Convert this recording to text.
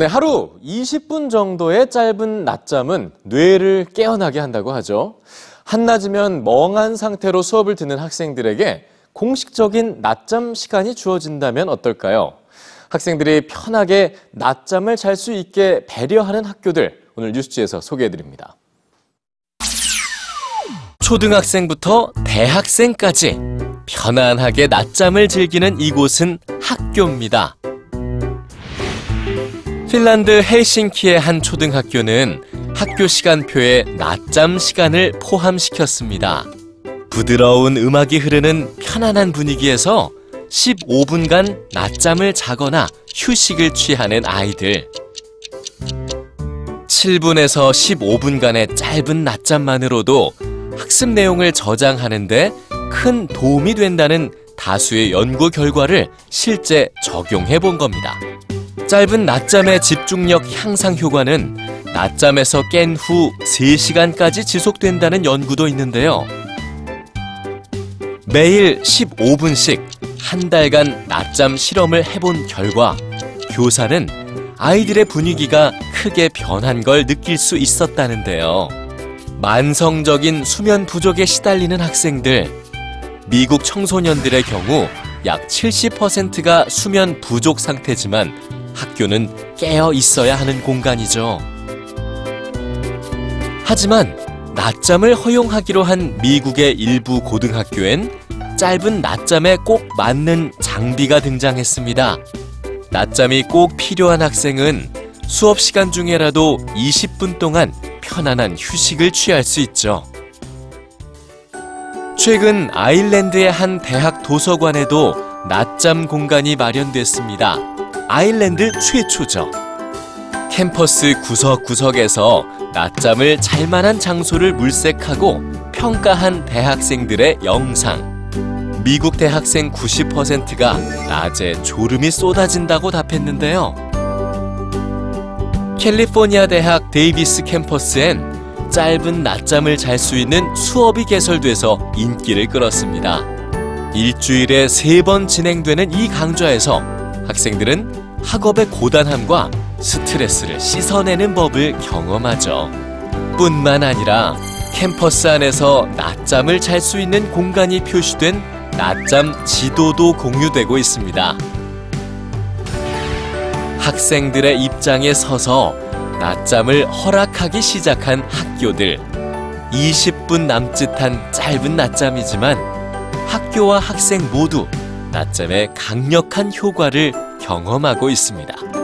네, 하루 20분 정도의 짧은 낮잠은 뇌를 깨어나게 한다고 하죠. 한낮이면 멍한 상태로 수업을 듣는 학생들에게 공식적인 낮잠 시간이 주어진다면 어떨까요? 학생들이 편하게 낮잠을 잘 수 있게 배려하는 학교들 오늘 뉴스지에서 소개해 드립니다. 초등학생부터 대학생까지 편안하게 낮잠을 즐기는 이곳은 학교입니다. 핀란드 헬싱키의 한 초등학교는 학교 시간표에 낮잠 시간을 포함시켰습니다. 부드러운 음악이 흐르는 편안한 분위기에서 15분간 낮잠을 자거나 휴식을 취하는 아이들. 7분에서 15분간의 짧은 낮잠만으로도 학습 내용을 저장하는데 큰 도움이 된다는 다수의 연구 결과를 실제 적용해 본 겁니다. 짧은 낮잠의 집중력 향상 효과는 낮잠에서 깬 후 3시간까지 지속된다는 연구도 있는데요. 매일 15분씩 한 달간 낮잠 실험을 해본 결과 교사는 아이들의 분위기가 크게 변한 걸 느낄 수 있었다는데요. 만성적인 수면 부족에 시달리는 학생들, 미국 청소년들의 경우 약 70%가 수면 부족 상태지만 학교는 깨어 있어야 하는 공간이죠. 하지만 낮잠을 허용하기로 한 미국의 일부 고등학교엔 짧은 낮잠에 꼭 맞는 장비가 등장했습니다. 낮잠이 꼭 필요한 학생은 수업 시간 중에라도 20분 동안 편안한 휴식을 취할 수 있죠. 최근 아일랜드의 한 대학 도서관에도 낮잠 공간이 마련됐습니다. 아일랜드 최초죠. 캠퍼스 구석구석에서 낮잠을 잘 만한 장소를 물색하고 평가한 대학생들의 영상. 미국 대학생 90%가 낮에 졸음이 쏟아진다고 답했는데요. 캘리포니아 대학 데이비스 캠퍼스엔 짧은 낮잠을 잘 수 있는 수업이 개설돼서 인기를 끌었습니다. 일주일에 세 번 진행되는 이 강좌에서 학생들은 학업의 고단함과 스트레스를 씻어내는 법을 경험하죠. 뿐만 아니라 캠퍼스 안에서 낮잠을 잘 수 있는 공간이 표시된 낮잠 지도도 공유되고 있습니다. 학생들의 입장에 서서 낮잠을 허락하기 시작한 학교들. 20분 남짓한 짧은 낮잠이지만 학교와 학생 모두 낮잠의 강력한 효과를 경험하고 있습니다.